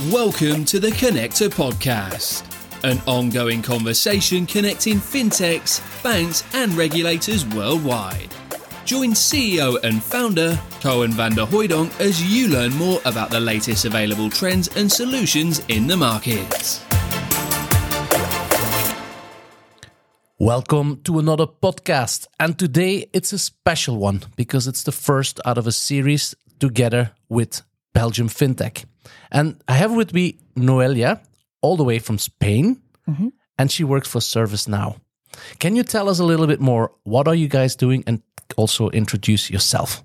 Welcome to the Connector Podcast, an ongoing conversation connecting fintechs, banks, and regulators worldwide. Join CEO and founder Koen Vanderhoydonk as you learn more about the latest available trends and solutions in the markets. Welcome to another podcast. And today it's a special one because it's the first out of a series together with Belgium FinTech. And I have with me Noelia, all the way from Spain, and she works for ServiceNow. Can you tell us a little bit more? What are you guys doing? And also introduce yourself.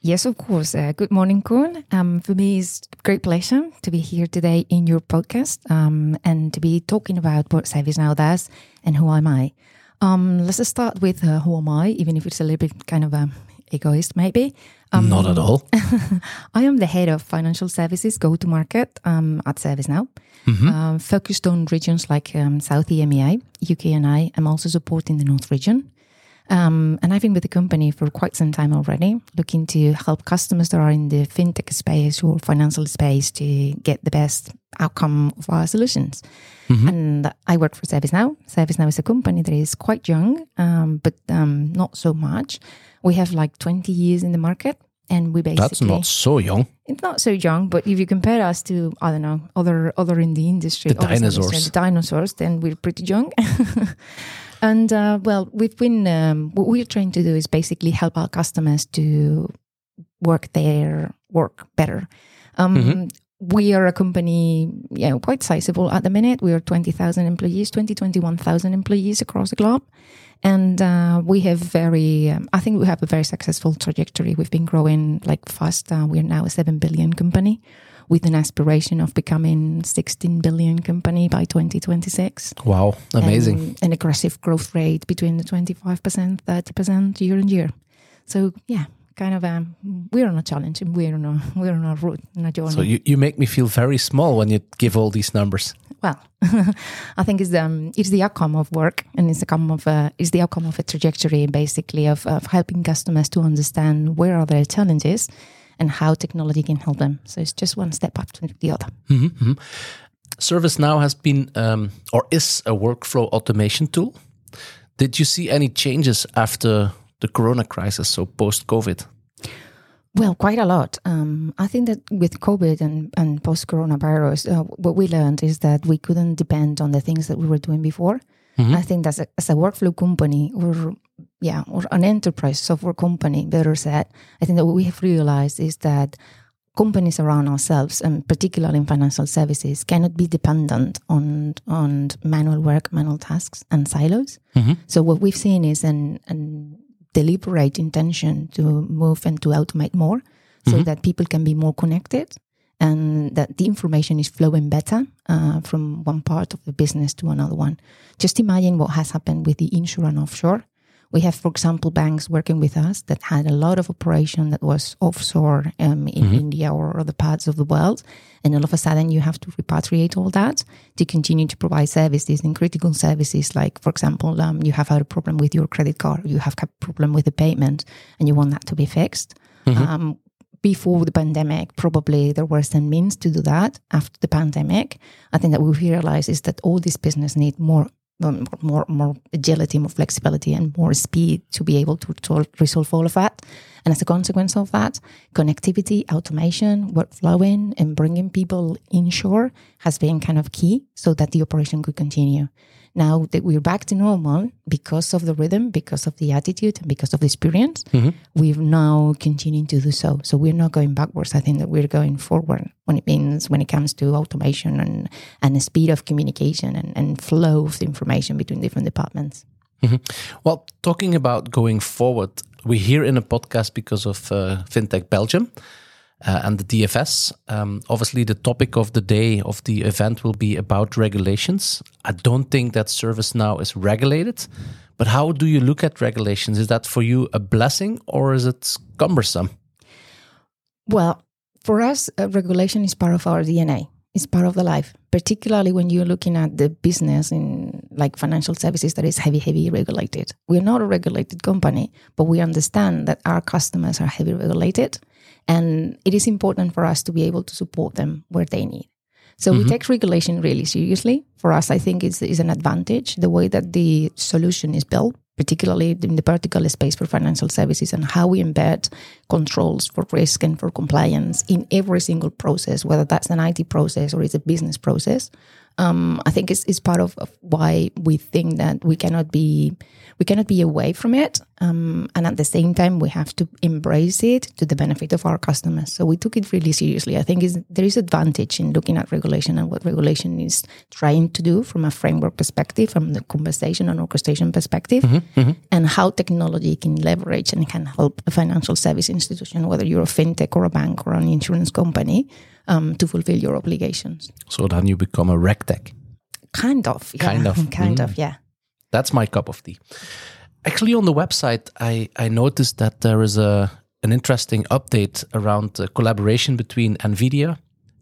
Yes, of course. Uh, good morning, Koen. Um, for me, it's a great pleasure to be here today in your podcast um, and to be talking about what ServiceNow does and who am I. Um, let's start with uh, who am I, even if it's a little bit kind of um, egoist, maybe. Um, Not at all. I am the head of financial services go to market um, at ServiceNow, um, focused on regions like um, South EMEA, UK, and I. am also supporting the North region. Um, and I've been with the company for quite some time already, looking to help customers that are in the fintech space or financial space to get the best outcome of our solutions. And I work for ServiceNow. ServiceNow is a company that is quite young, um, but um, not so much. We have like 20 years in the market, and we basically That's not so young. it's not so young, but if you compare us to I don't know other other in the industry, The other industry, dinosaurs. the dinosaurs, then we're pretty young. and uh, well, we've been um, what we're trying to do is basically help our customers to work their work better. Um, We are a company, yeah, quite sizable at the minute. We are twenty thousand employees, 20, 21,000 employees across the globe. And uh, we have very, um, I think we have a very successful trajectory. We've been growing like fast. Uh, we are now a 7 billion company with an aspiration of becoming 16 billion company by 2026. Wow, amazing. And an aggressive growth rate between the 25%, 30% year on year. So yeah, kind of, um, we're on a challenge and we're on a, we're on a route, on a journey. So you, you make me feel very small when you give all these numbers. Well, I think it's um it's the outcome of work and it's the outcome of uh, it's the outcome of a trajectory basically of, of helping customers to understand where are their challenges and how technology can help them. So it's just one step after the other. ServiceNow has been um, or is a workflow automation tool. Did you see any changes after the Corona crisis, so post COVID? Well, quite a lot. Um, I think that with COVID and, and post coronavirus, uh, what we learned is that we couldn't depend on the things that we were doing before. I think that as a, as a workflow company or yeah, or an enterprise software company, better said, I think that what we have realized is that companies around ourselves, and particularly in financial services, cannot be dependent on on manual work, manual tasks, and silos. So what we've seen is an, an deliberate intention to move and to automate more, so that people can be more connected, and that the information is flowing better uh, from one part of the business to another one. Just imagine what has happened with the insurance and offshore. We have, for example, banks working with us that had a lot of operation that was offshore um, in India or other parts of the world. And all of a sudden, you have to repatriate all that to continue to provide services and critical services. Like, for example, um, you have had a problem with your credit card, you have had a problem with the payment, and you want that to be fixed. Um, before the pandemic, probably there were some means to do that. After the pandemic, I think that we realize is that all this business need more, Um, more, more agility, more flexibility, and more speed to be able to, to resolve all of that. And as a consequence of that, connectivity, automation, workflowing, and bringing people inshore has been kind of key so that the operation could continue. Now that we're back to normal because of the rhythm, because of the attitude, and because of the experience, mm-hmm. we're now continuing to do so. So we're not going backwards. I think that we're going forward when it means when it comes to automation and, and the speed of communication and, and flow of information between different departments. Mm-hmm. Well, talking about going forward, we're here in a podcast because of uh, FinTech Belgium uh, and the DFS. Um, obviously, the topic of the day of the event will be about regulations. I don't think that ServiceNow is regulated, but how do you look at regulations? Is that for you a blessing or is it cumbersome? Well, for us, uh, regulation is part of our DNA. It's part of the life, particularly when you're looking at the business in like financial services that is heavy, heavy regulated. We're not a regulated company, but we understand that our customers are heavy regulated. And it is important for us to be able to support them where they need. So we mm-hmm. take regulation really seriously. For us, I think it's, it's an advantage the way that the solution is built, particularly in the vertical space for financial services, and how we embed controls for risk and for compliance in every single process, whether that's an IT process or it's a business process. Um, I think it's, it's part of, of why we think that we cannot be we cannot be away from it, um, and at the same time we have to embrace it to the benefit of our customers. So we took it really seriously. I think is there is advantage in looking at regulation and what regulation is trying to do from a framework perspective, from the conversation and orchestration perspective, and how technology can leverage and can help a financial service institution, whether you're a fintech or a bank or an insurance company, um, to fulfill your obligations. So then you become a regtech. Kind of, yeah. Kind of. kind Mm. of, yeah. That's my cup of tea. Actually, on the website, I, I noticed that there is a an interesting update around uh, collaboration between NVIDIA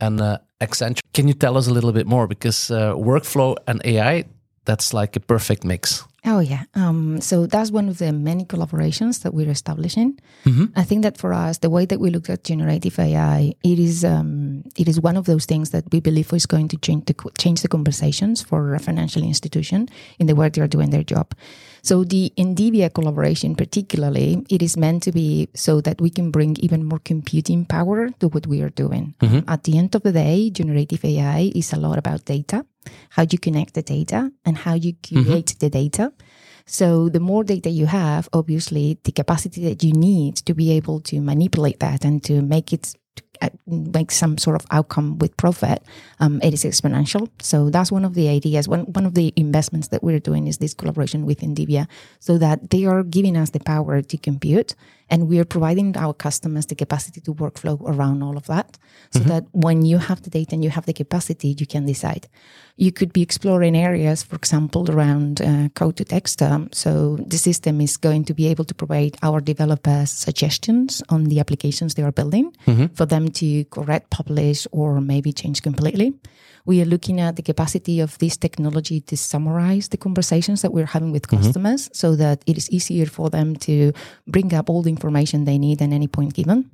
and uh, Accenture. Can you tell us a little bit more? Because uh, workflow and AI, that's like a perfect mix. Oh yeah. Um, so that's one of the many collaborations that we're establishing. I think that for us, the way that we look at generative AI, it is um, it is one of those things that we believe is going to change the change the conversations for a financial institution in the way they are doing their job. So the NVIDIA collaboration, particularly, it is meant to be so that we can bring even more computing power to what we are doing. At the end of the day, generative AI is a lot about data, how you connect the data, and how you curate the data. So the more data you have, obviously, the capacity that you need to be able to manipulate that and to make it uh, make some sort of outcome with profit, um, it is exponential. So that's one of the ideas. One one of the investments that we're doing is this collaboration with NVIDIA, so that they are giving us the power to compute, and we are providing our customers the capacity to workflow around all of that, so that when you have the data and you have the capacity, you can decide. You could be exploring areas, for example, around uh, code to text. Um, so the system is going to be able to provide our developers suggestions on the applications they are building for them to correct, publish, or maybe change completely. We are looking at the capacity of this technology to summarize the conversations that we're having with mm-hmm. customers so that it is easier for them to bring up all the information they need at any point given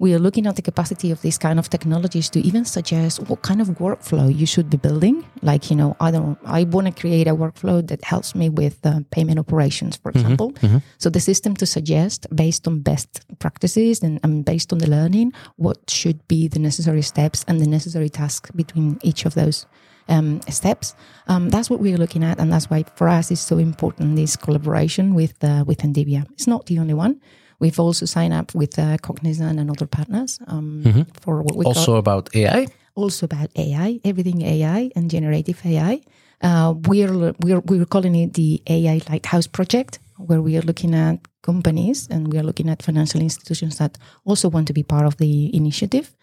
we are looking at the capacity of these kind of technologies to even suggest what kind of workflow you should be building. Like, you know, I don't, I want to create a workflow that helps me with uh, payment operations, for example. So the system to suggest based on best practices and, and based on the learning, what should be the necessary steps and the necessary tasks between each of those um, steps. Um, that's what we're looking at, and that's why for us it's so important this collaboration with uh, with NVIDIA. It's not the only one. We've also signed up with uh, Cognizant and other partners um, for what we call Also about AI. also about AI, everything AI and generative AI. Uh, we're, we're, we're calling it the AI Lighthouse Project, where we are looking at companies and we are looking at financial institutions that also want to be part of the initiative,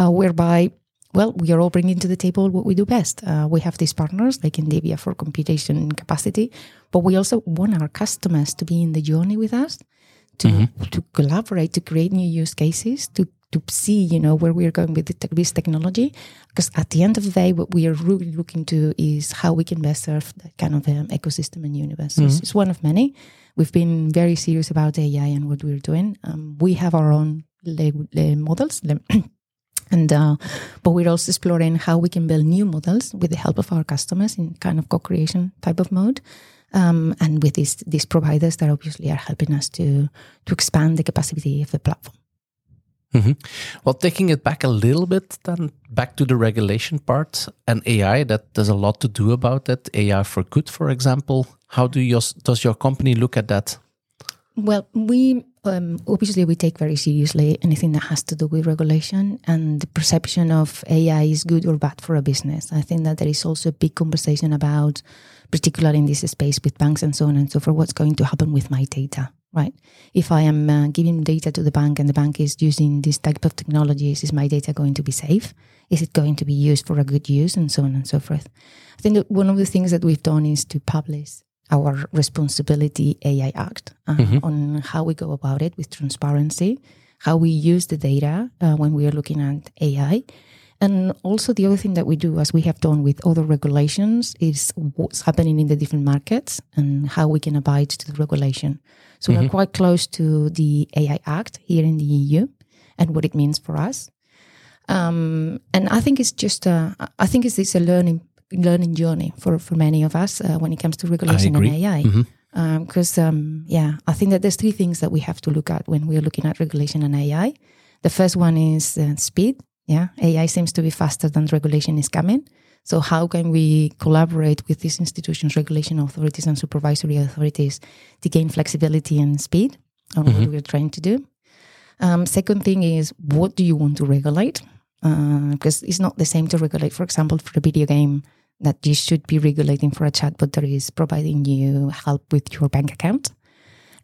uh, whereby, well, we are all bringing to the table what we do best. Uh, we have these partners like NVIDIA for computation capacity, but we also want our customers to be in the journey with us to to collaborate to create new use cases to to see you know where we are going with the this technology. Because at the end of the day what we are really looking to is how we can best serve that kind of um, ecosystem and universe. It's, it's one of many. We've been very serious about ai and what we're doing. Um, we have our own le- le- models le- and uh, but we're also exploring how we can build new models with the help of our customers in kind of co-creation type of mode um, and with these these providers that obviously are helping us to to expand the capacity of the platform. Well, taking it back a little bit, then back to the regulation part and AI, that there's a lot to do about that. AI for good, for example. How do your, does your company look at that? Well, we um, obviously we take very seriously anything that has to do with regulation and the perception of AI is good or bad for a business. I think that there is also a big conversation about, particularly in this space with banks and so on and so forth, what's going to happen with my data. Right. If I am uh, giving data to the bank and the bank is using this type of technologies, is my data going to be safe? Is it going to be used for a good use and so on and so forth? I think that one of the things that we've done is to publish our responsibility AI Act uh, on how we go about it with transparency, how we use the data uh, when we are looking at AI. And also, the other thing that we do, as we have done with other regulations, is what's happening in the different markets and how we can abide to the regulation. So, we're quite close to the AI Act here in the EU and what it means for us. Um, and I think it's just a, I think it's, it's a learning learning journey for, for many of us uh, when it comes to regulation and AI. Because, mm-hmm. um, yeah, I think that there's three things that we have to look at when we're looking at regulation and AI. The first one is uh, speed. Yeah, AI seems to be faster than regulation is coming. So, how can we collaborate with these institutions, regulation authorities, and supervisory authorities to gain flexibility and speed on mm-hmm. what we're trying to do? Um, second thing is, what do you want to regulate? Uh, because it's not the same to regulate, for example, for a video game that you should be regulating for a chatbot that is providing you help with your bank account.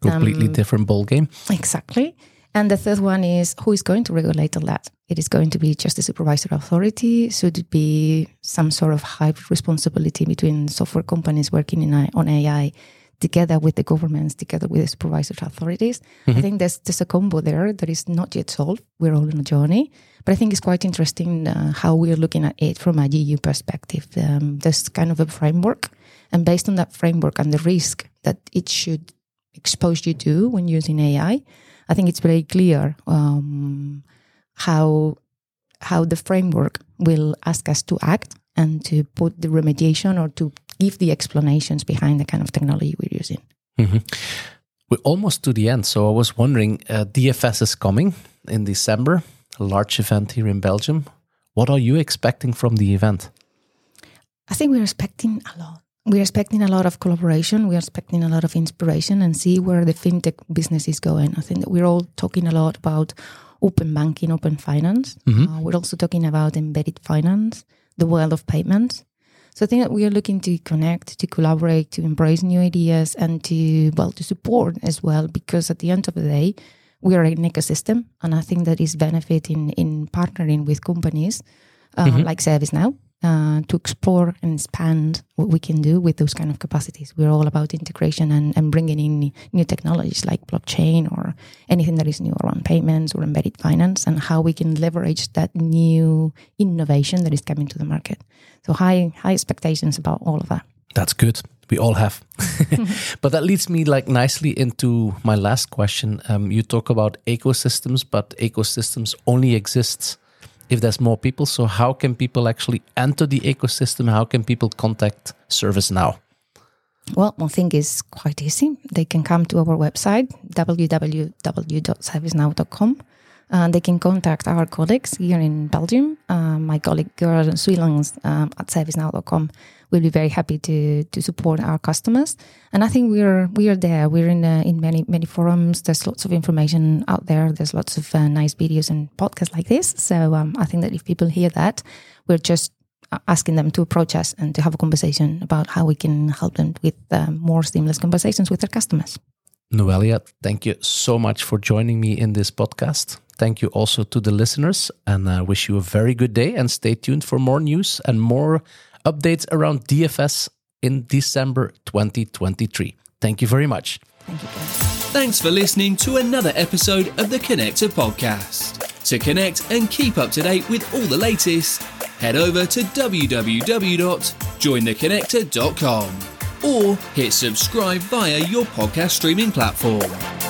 Completely um, different ball game. Exactly. And the third one is who is going to regulate all that? It is going to be just the supervisory authority. Should it be some sort of hybrid responsibility between software companies working in, on AI together with the governments, together with the supervisory authorities? Mm-hmm. I think there's, there's a combo there that is not yet solved. We're all on a journey. But I think it's quite interesting uh, how we're looking at it from a EU perspective. Um, there's kind of a framework. And based on that framework and the risk that it should expose you to when using AI, I think it's very clear um, how how the framework will ask us to act and to put the remediation or to give the explanations behind the kind of technology we're using. Mm-hmm. We're almost to the end, so I was wondering, uh, DFS is coming in December, a large event here in Belgium. What are you expecting from the event? I think we're expecting a lot we're expecting a lot of collaboration. We're expecting a lot of inspiration and see where the fintech business is going. I think that we're all talking a lot about open banking, open finance. Mm-hmm. Uh, we're also talking about embedded finance, the world of payments. So I think that we are looking to connect, to collaborate, to embrace new ideas, and to well to support as well. Because at the end of the day, we are an ecosystem, and I think that is benefiting in partnering with companies uh, mm-hmm. like ServiceNow uh, to explore and expand what we can do with those kind of capacities. We're all about integration and, and bringing in new technologies like blockchain or anything that is new around payments or embedded finance and how we can leverage that new innovation that is coming to the market. So high high expectations about all of that. That's good. We all have. but that leads me like nicely into my last question. Um, you talk about ecosystems, but ecosystems only exist if there's more people. So how can people actually enter the ecosystem? How can people contact ServiceNow? Well, one thing is quite easy. They can come to our website, www.servicenow.com. Uh, they can contact our colleagues here in Belgium. Uh, my colleague Gerard Suilans um, at servicenow.com we'll be very happy to to support our customers. And I think we're we are there. We're in uh, in many many forums. There's lots of information out there. There's lots of uh, nice videos and podcasts like this. So um, I think that if people hear that, we're just uh, asking them to approach us and to have a conversation about how we can help them with uh, more seamless conversations with their customers. Noelia, thank you so much for joining me in this podcast. Thank you also to the listeners, and I wish you a very good day. And stay tuned for more news and more updates around DFS in December 2023. Thank you very much. Thank you. Thanks for listening to another episode of the Connector podcast. To connect and keep up to date with all the latest, head over to www.jointheconnector.com or hit subscribe via your podcast streaming platform.